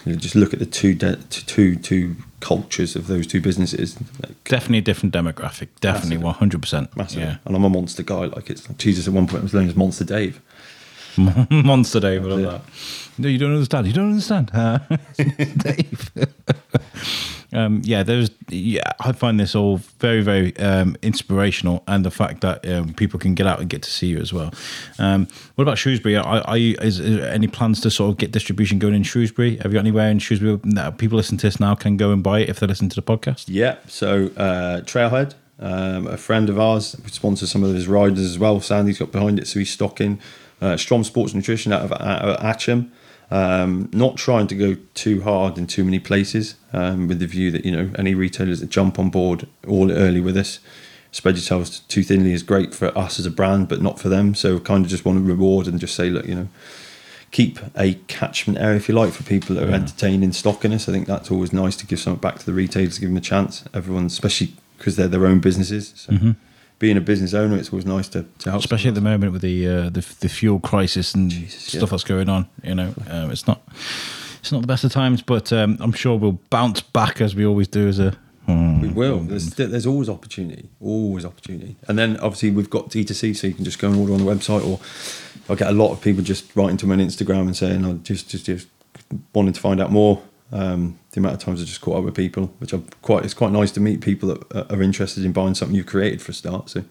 You know, just look at the two de- two two cultures of those two businesses. Like, Definitely a different demographic. Definitely one hundred percent. Yeah, and I'm a monster guy. Like it's like Jesus. At one point, I was known as Monster Dave. Monster Dave. Love that. No, you don't understand. You don't understand, Dave. um, yeah, there's. Yeah, I find this all very, very um, inspirational, and the fact that um, people can get out and get to see you as well. Um, what about Shrewsbury? Are, are you, is, is any plans to sort of get distribution going in Shrewsbury? Have you got anywhere in Shrewsbury that people listen to this now can go and buy it if they listen to the podcast? Yeah. So uh, Trailhead. Um, a friend of ours sponsors some of his riders as well. Sandy's got behind it, so he's stocking uh, Strom Sports Nutrition out of, out of Atcham. Um, not trying to go too hard in too many places um, with the view that you know any retailers that jump on board all early with us spread yourselves too thinly is great for us as a brand but not for them so kind of just want to reward and just say look you know keep a catchment area if you like for people that are yeah. entertaining in stocking us I think that's always nice to give something back to the retailers give them a chance everyone especially because they're their own businesses so mm-hmm being a business owner, it's always nice to, to help. Especially at the moment with the uh, the, the fuel crisis and Jesus, stuff yeah. that's going on. You know, um, it's not it's not the best of times, but um, I'm sure we'll bounce back as we always do as a. Hmm. We will. There's, there's always opportunity, always opportunity. And then obviously we've got D2C, so you can just go and order on the website. Or I get a lot of people just writing to me on Instagram and saying, "I oh, just just just wanting to find out more." Um, the amount of times I just caught up with people, which I'm quite it's quite nice to meet people that are interested in buying something you've created for a start. So,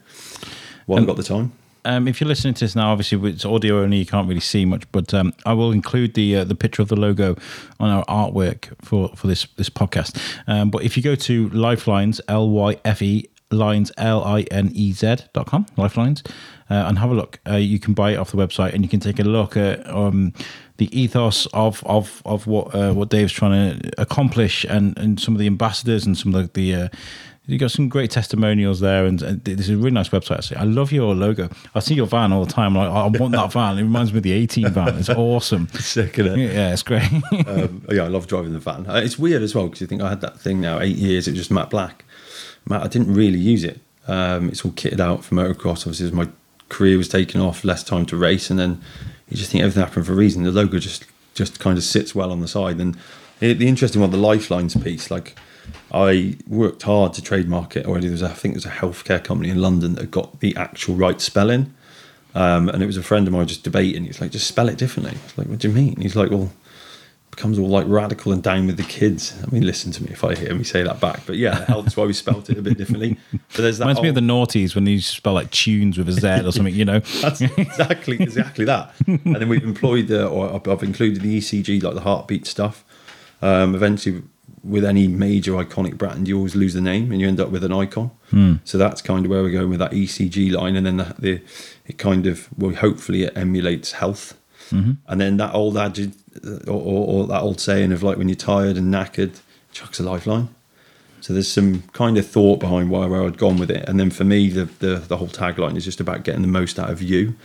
while I've got the time. Um, if you're listening to this now, obviously it's audio only, you can't really see much, but um, I will include the uh, the picture of the logo on our artwork for for this this podcast. Um, but if you go to Lyfe Linez, L Y F E lines L I N E Z dot com, Lyfe Linez, uh, and have a look. Uh, you can buy it off the website, and you can take a look at um, the ethos of of of what uh, what Dave's trying to accomplish, and and some of the ambassadors and some of the. the uh, you got some great testimonials there, and, and, this is a really nice website. Actually. I love your logo. I see your van all the time. Like, I want that van. It reminds me of the A-Team van. It's awesome. Sick, it? Yeah, it's great. um, yeah, I love driving the van. Uh, it's weird as well because you think I had that thing now eight years. It was just matte black. I didn't really use it. Um, it's all kitted out for motocross. Obviously, as my career was taking off, less time to race, and then you just think everything happened for a reason. The logo just just kind of sits well on the side. And the interesting one, the Lyfe Linez piece, like I worked hard to trademark it already. There was, I think, there was a healthcare company in London that got the actual right spelling. Um, and it was a friend of mine just debating. He's like, just spell it differently. I was like, what do you mean? He's like, well, becomes all like radical and down with the kids. I mean, listen to me if I hear me say that back. But yeah, that's why we spelt it a bit differently. But there's that reminds me of the noughties when you spell like tunes with a Z or something. You know, that's exactly exactly that. And then we've employed the, or I've included the ECG, like the heartbeat stuff. Um, eventually, with any major iconic brand, you always lose the name and you end up with an icon. Hmm. So that's kind of where we're going with that ECG line, and then the, the it kind of well, hopefully it emulates health. Mm-hmm. And then that old adage or, or, or, that old saying of like when you're tired and knackered, chucks a lifeline. So there's some kind of thought behind why I'd gone with it. And then for me, the, the, the whole tagline is just about getting the most out of you.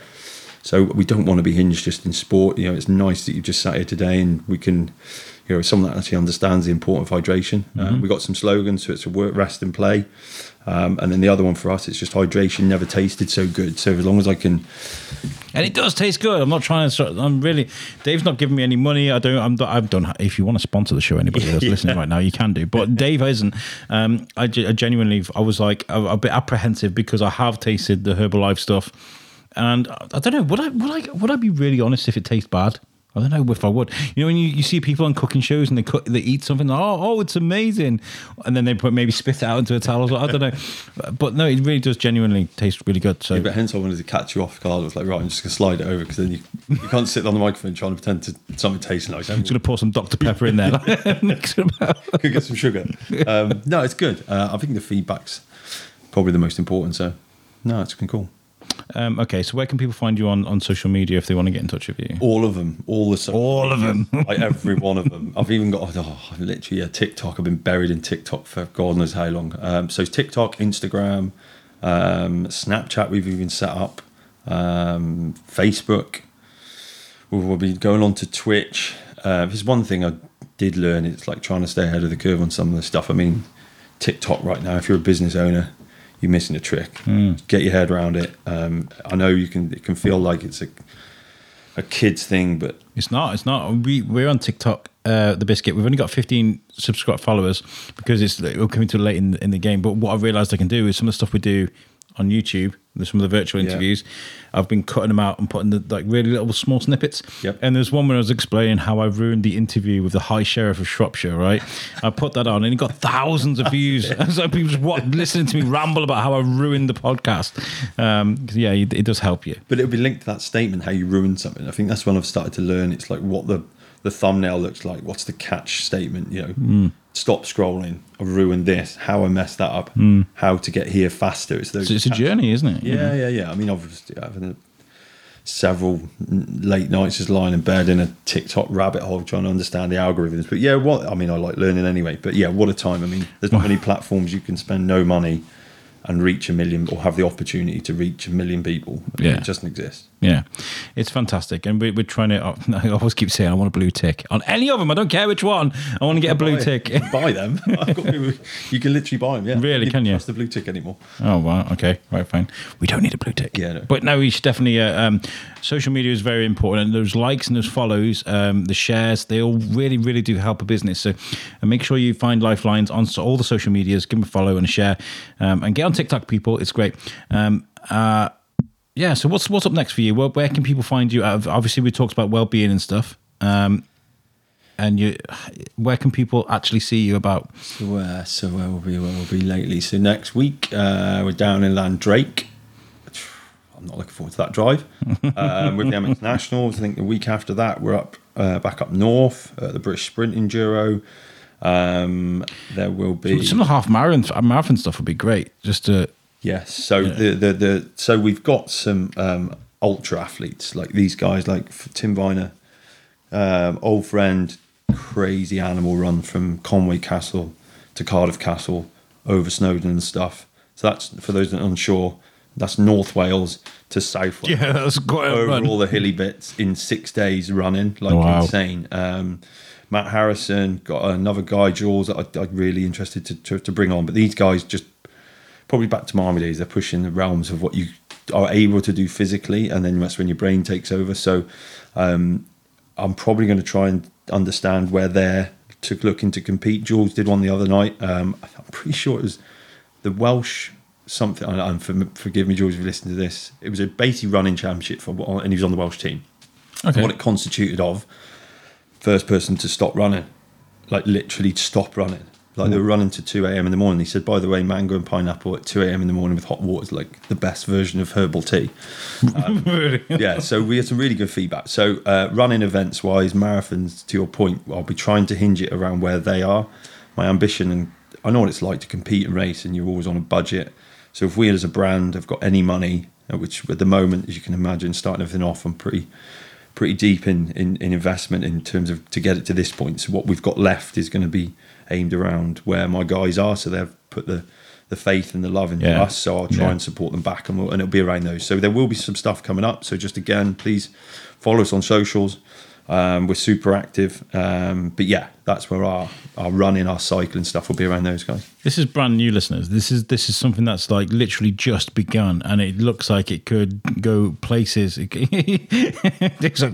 So we don't want to be hinged just in sport. You know, it's nice that you've just sat here today and we can, you know, someone that actually understands the importance of hydration. Uh, mm-hmm. Uh, we got some slogans, so it's a work, rest, and play. Um, and then the other one for us, it's just hydration never tasted so good. So as long as I can and it does taste good. I'm not trying to. I'm really. Dave's not giving me any money. I don't. I'm. I've done. If you want to sponsor the show, anybody that's Yeah. listening right now, you can do. But Dave isn't. Um, I, I genuinely. I was like a, a bit apprehensive because I have tasted the Herbalife stuff, and I I don't know. Would I? Would I? Would I be really honest if it tastes bad? I don't know if I would. You know, when you, you see people on cooking shows and they cook, they eat something, oh, oh, it's amazing, and then they put maybe spit it out into a towel. I don't know, but no, it really does genuinely taste really good. So But hence I wanted to catch you off guard. I was like, right, I'm just to slide it over because then you, you can't sit on the microphone trying to pretend to something tastes nice. I'm just going to pour some Dr Pepper in there, mix it about. Could get some sugar. Um, no, it's good. Uh, I think the feedback's probably the most important. So, no, it's been cool. Um, okay, so where can people find you on, on social media if they want to get in touch with you? All of them, all the social All of them. like every one of them. I've even got oh, I've literally a TikTok. I've been buried in TikTok for God knows how long. Um, so TikTok, Instagram, um, Snapchat. We've even set up um, Facebook. We'll, we'll be going on to Twitch. Uh, there's one thing I did learn. It's like trying to stay ahead of the curve on some of the stuff. I mean, TikTok right now. If you're a business owner, you're missing a trick. Get your head around it. Um, I know you can. It can feel like it's a a kid's thing, but It's not. It's not. We we're on TikTok. Uh, the biscuit. We've only got 15 subscribed followers because it's we're coming too late in, in the game. But what I realised I can do is some of the stuff we do on YouTube. Some of the virtual Yeah. interviews. I've been cutting them out and putting the like really little small snippets. Yep. And there's one where I was explaining how I ruined the interview with the High Sheriff of Shropshire. Right. I put that on and it got thousands of views. so people just what, listening to me ramble about how I ruined the podcast. Um, yeah, it, it does help you. but it'll be linked to that statement how you ruin something. I think that's when I've started to learn. It's like what the the thumbnail looks like. What's the catch statement? You know, Hmm. Stop scrolling. I've ruined this. How I messed that up. Hmm. How to get here faster. It's those. So it's a journey, isn't it? Yeah, yeah, yeah. I mean, obviously, having several late nights just lying in bed in a TikTok rabbit hole trying to understand the algorithms. But yeah, what I mean, I like learning anyway. But yeah, what a time! I mean, there's not many platforms you can spend no money and reach a million or have the opportunity to reach a million people. I mean, Yeah. it doesn't exist. Yeah, it's fantastic, and we, we're trying to. I always keep saying I want a blue tick on any of them. I don't care which one. I want to get a blue Buy tick. Buy them. I've got people, you can literally buy them. Yeah, Really, can you? Trust the blue tick anymore? Oh wow, okay, right, fine. We don't need a blue tick. Yeah, no. but no, we should definitely. Uh, um, social media is very important, and those likes and those follows, um, the shares, they all really, really do help a business. So, uh, make sure you find Lyfe Linez on all the social medias, give them a follow and a share, um, and get on TikTok, people. It's great. Um, uh, yeah. So what's what's up next for you? Where, where can people find you? Obviously, we talked about well being and stuff. Um, and you, where can people actually see you about? So, uh, so where will be? Where will be lately? So next week uh, we're down in Landrake. I'm not looking forward to that drive um, with the MX Nationals. I think the week after that we're up uh, back up north at the British Sprint Enduro. Um, there will be Some of the half marathon marathon stuff would be great. Just to Yes. So the, the the so we've got some um, ultra athletes like these guys, like Tim Viner, um, old friend, crazy animal run from Conway Castle to Cardiff Castle over Snowdon and stuff. So that's for those that are unsure. That's North Wales to South Wales yeah, that's quite a over run. all the hilly bits in six days running, like Wow. insane. Um, Matt Harrison got another guy, Jules, that I, I'm really interested to, to, to bring on. But these guys just probably back to my army days. They're pushing the realms of what you are able to do physically, and then that's when your brain takes over. So um, I'm probably going to try and understand where they're to looking to compete. Jules did one the other night. Um, I'm pretty sure it was the Welsh something. And and for, forgive me, Jules, if you listen to this. It was a basically running championship for, and he was on the Welsh team. Okay. What it constituted of first person to stop running, like literally stop running. Like they were running to 2 a.m. in the morning. He said, by the way, mango and pineapple at 2 a.m. in the morning with hot water is like the best version of herbal tea. Really? yeah, so we had some really good feedback. So, uh, running events wise, marathons, to your point, I'll be trying to hinge it around where they are. My ambition, and I know what it's like to compete and race, and you're always on a budget. So, if we as a brand have got any money, uh, which at the moment, as you can imagine, starting everything off, I'm pretty pretty deep in, in, in investment in terms of to get it to this point. So what we've got left is going to be aimed around where my guys are. So they've put the the faith and the love into Yeah. us. So I'll try Yeah. and support them back, and, we'll, and it'll be around those. So there will be some stuff coming up. So just again, please follow us on socials. Um, we're super active, um, but yeah, that's where our our running, our cycling stuff will be around those guys. This is brand new, listeners. This is this is something that's like literally just begun, and it looks like it could go places. it's like,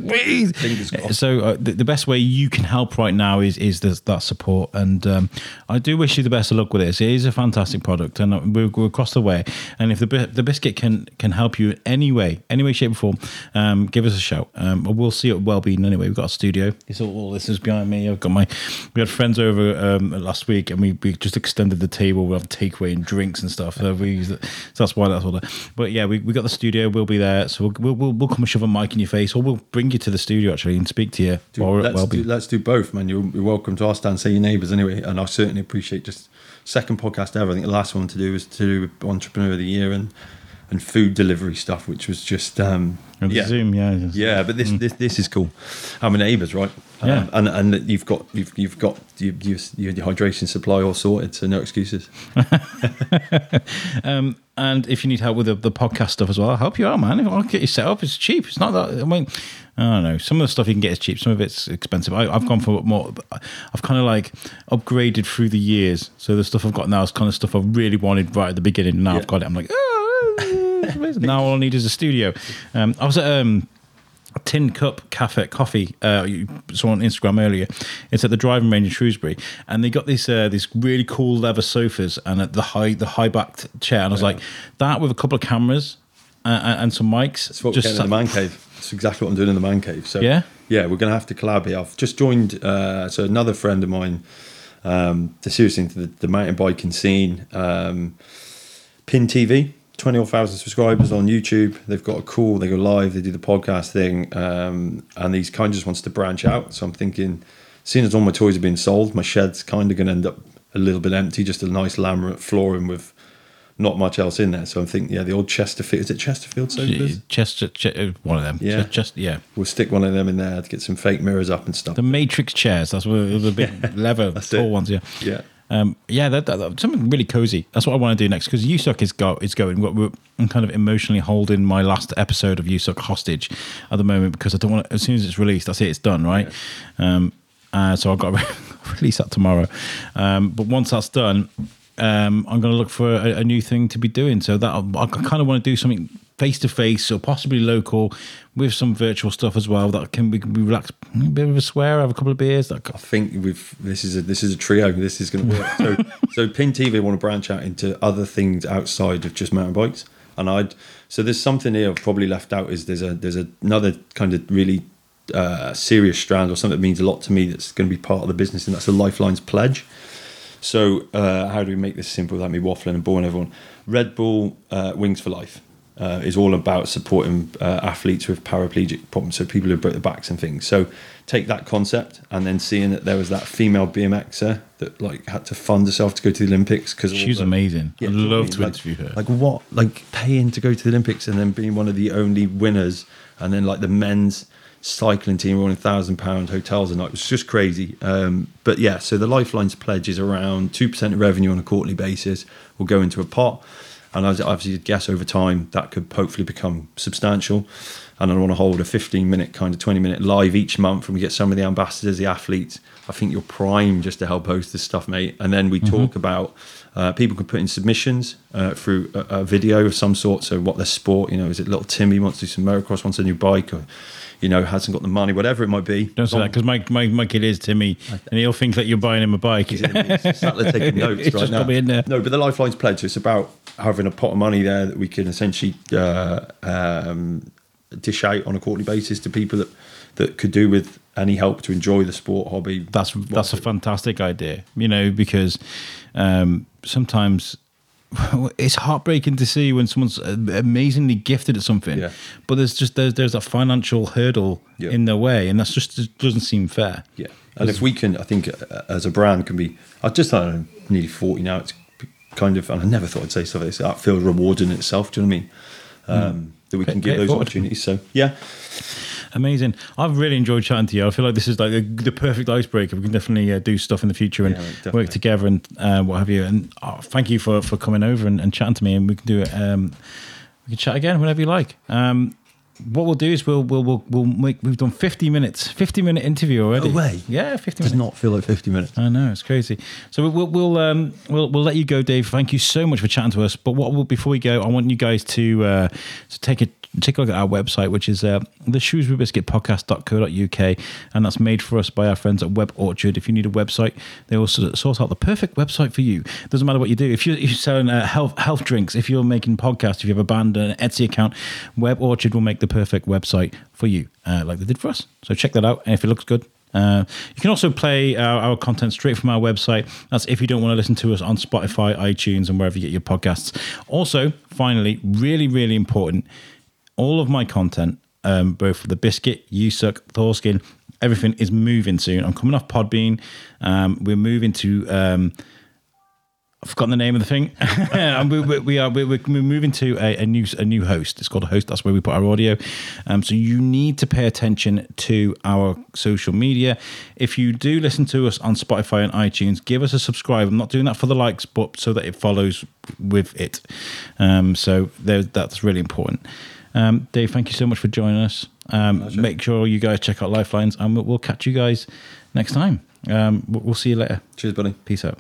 Fingers so uh, the, the best way you can help right now is is this, that support, and um, I do wish you the best of luck with this. It is a fantastic product, and uh, we're, we're across the way. And if the the biscuit can can help you in any way, any way, shape, or form, um, give us a shout. Um, we'll see you at Wellbeing anyway. We've got a studio. It's all, all this is behind me. I've got my. We had friends over um, last week, and we, we just extended the table. We'll have takeaway and drinks and stuff. So we. So that's why that's all. That. But yeah, we, we got the studio. We'll be there. So we'll, we'll we'll we'll come and shove a mic in your face, or we'll bring you to the studio actually and speak to you Do- while let's, do, let's do both, man. You're, you're welcome to our stand, say your neighbours anyway. And I certainly appreciate just second podcast ever. I think the last one to do was to do Entrepreneur of the Year and and food delivery stuff, which was just um, yeah, Zoom, yeah, yeah. But this this this is cool. Having neighbours, right? Yeah. Um, and and you've got you've you've got you, you, your hydration supply all sorted, so no excuses. Um, and if you need help with the, the podcast stuff as well, I'll help you out, man. If I'll get you set up, it's cheap. It's not that. I mean, I don't know. Some of the stuff you can get is cheap. Some of it's expensive. I, I've gone for more. I've kind of like upgraded through the years. So the stuff I've got now is kind of stuff I really wanted right at the beginning. Now Yeah. I've got it. I'm like, oh. Now all I need is a studio. Um, I was at um, Tin Cup Cafe Coffee. Uh, you saw on Instagram earlier. It's at the driving range in Shrewsbury, and they got this uh, this really cool leather sofas and at the high the high backed chair. And I was like, that with a couple of cameras uh, and, and some mics. That's what we're getting in the man cave. That's exactly what I'm doing in the man cave. So Yeah? yeah, we're going to have to collab here. I've just joined. Uh, so another friend of mine, um, seriously into the, the mountain biking scene. Um, Pin TV, twenty odd thousand subscribers on YouTube. They've got a cool. They go live. They do the podcast thing, um, and these kind of just wants to branch out. So I'm thinking, seeing as all my toys have been sold, my shed's kind of going to end up a little bit empty. Just a nice laminate flooring with not much else in there. So I'm thinking, yeah, the old Chesterfield. Is it Chesterfield sofas? Chester, Ch- uh, one of them. Yeah. Just, yeah. We'll stick one of them in there to get some fake mirrors up and stuff. The Matrix chairs. That's what the big leather That's tall it. ones. Yeah. Yeah. Um, yeah, that, that, that- something really cozy. That's what I want to do next because USUC is go is going. I'm kind of emotionally holding my last episode of USUC hostage at the moment because I don't want. to As soon as it's released, that's it. It's done, right? Um, uh, so I've got to release that tomorrow. Um, but once that's done, um, I'm going to look for a, a new thing to be doing. So that I kind of want to do something face to face or possibly local with some virtual stuff as well. That can we can be relaxed, a bit of a swear, have a couple of beers. That I think we've this is a this is a trio. This is going to work. So so Pin TV want to branch out into other things outside of just mountain bikes, and I'd so there's something here I've probably left out is there's a there's another kind of really uh, serious strand or something that means a lot to me that's going to be part of the business, and that's the Lyfe Linez pledge. So uh, how do we make this simple without me waffling and boring everyone? Red Bull uh, Wings for Life uh, is all about supporting uh, athletes with paraplegic problems, so people who broke their backs and things. So take that concept and then seeing that there was that female BMXer that like had to fund herself to go to the Olympics because she's amazing. I'd do you know what love I mean? to like, interview her. Like what? Like paying to go to the Olympics and then being one of the only winners, and then like the men's cycling team were running thousand pound hotels a night. It was just crazy. Um, but yeah, so the Lyfe Linez pledge is around two percent of revenue on a quarterly basis. Will go into a pot, and I was obviously guess over time that could hopefully become substantial. And I want to hold a 15 minute, kind of 20 minute live each month, and we get some of the ambassadors, the athletes. I think you're prime just to help host this stuff, mate. And then we talk about uh, people can put in submissions uh, through a, a video of some sort. So what their sport, you know, is it little Timmy wants to do some motocross, wants a new bike, or you know hasn't got the money, whatever it might be. Don't say that because my, my, my kid is Timmy, and he'll think that you're buying him a bike. He's, in, he's sat there taking notes right just now. got me in there. No, but the Lyfe Linez pledge is about having a pot of money there that we can essentially uh, um, dish out on a quarterly basis to people that that could do with any help to enjoy the sport hobby. That's that's a fantastic idea. You know, because um, sometimes it's heartbreaking to see when someone's amazingly gifted at something, Yeah. but there's just there's there's a financial hurdle Yeah. in their way, and that's just it doesn't seem fair. Yeah, and if we can, I think uh, as a brand can be. I just I don't know, nearly forty now. It's kind of, and I never thought I'd say stuff like this. That feels rewarding in itself. Do you know what I mean? Um, That we can give those forward. opportunities. So yeah, Amazing. I've really enjoyed chatting to you. I feel like this is like the, the perfect icebreaker. We can definitely uh, do stuff in the future and Yeah, work together and uh, what have you. And oh, thank you for, for coming over and, and chatting to me. And we can do it. Um, we can chat again whenever you like. Um, what we'll do is we'll we'll we'll, we'll make we've done 50 minutes 50 minute interview already No way. yeah 50 Does minutes not feel like 50 minutes. I know it's crazy. So we'll we'll um, we'll we'll let you go, Dave. Thank you so much for chatting to us. But what we'll, before we go, I want you guys to uh, to take a take a look at our website, which is uh, the Shrewsbury Biscuit Podcast.co.uk, and that's made for us by our friends at Web Orchard. If you need a website, they of sort out the perfect website for you. Doesn't matter what you do. If you're, if you're selling uh, health health drinks, if you're making podcasts, if you have a band, an Etsy account, Web Orchard will make the perfect website for you, uh, like they did for us. So check that out, and if it looks good, uh, you can also play our, our, content straight from our website. That's if you don't want to listen to us on Spotify, iTunes, and wherever you get your podcasts. Also, finally, really, really important, all of my content, um, both the biscuit, you suck, Thorskin, everything is moving soon. I'm coming off Podbean. Um, we're moving to. Um, I've forgotten the name of the thing. and we, we, we, are we're, we're moving to a, a, new a new host. It's called a host. That's where we put our audio. Um, so you need to pay attention to our social media. If you do listen to us on Spotify and iTunes, give us a subscribe. I'm not doing that for the likes, but so that it follows with it. Um, so that's really important. Um, Dave, thank you so much for joining us. Um, make sure you guys check out Lyfe Linez, and we'll, we'll catch you guys next time. Um, we'll see you later. Cheers, buddy. Peace out.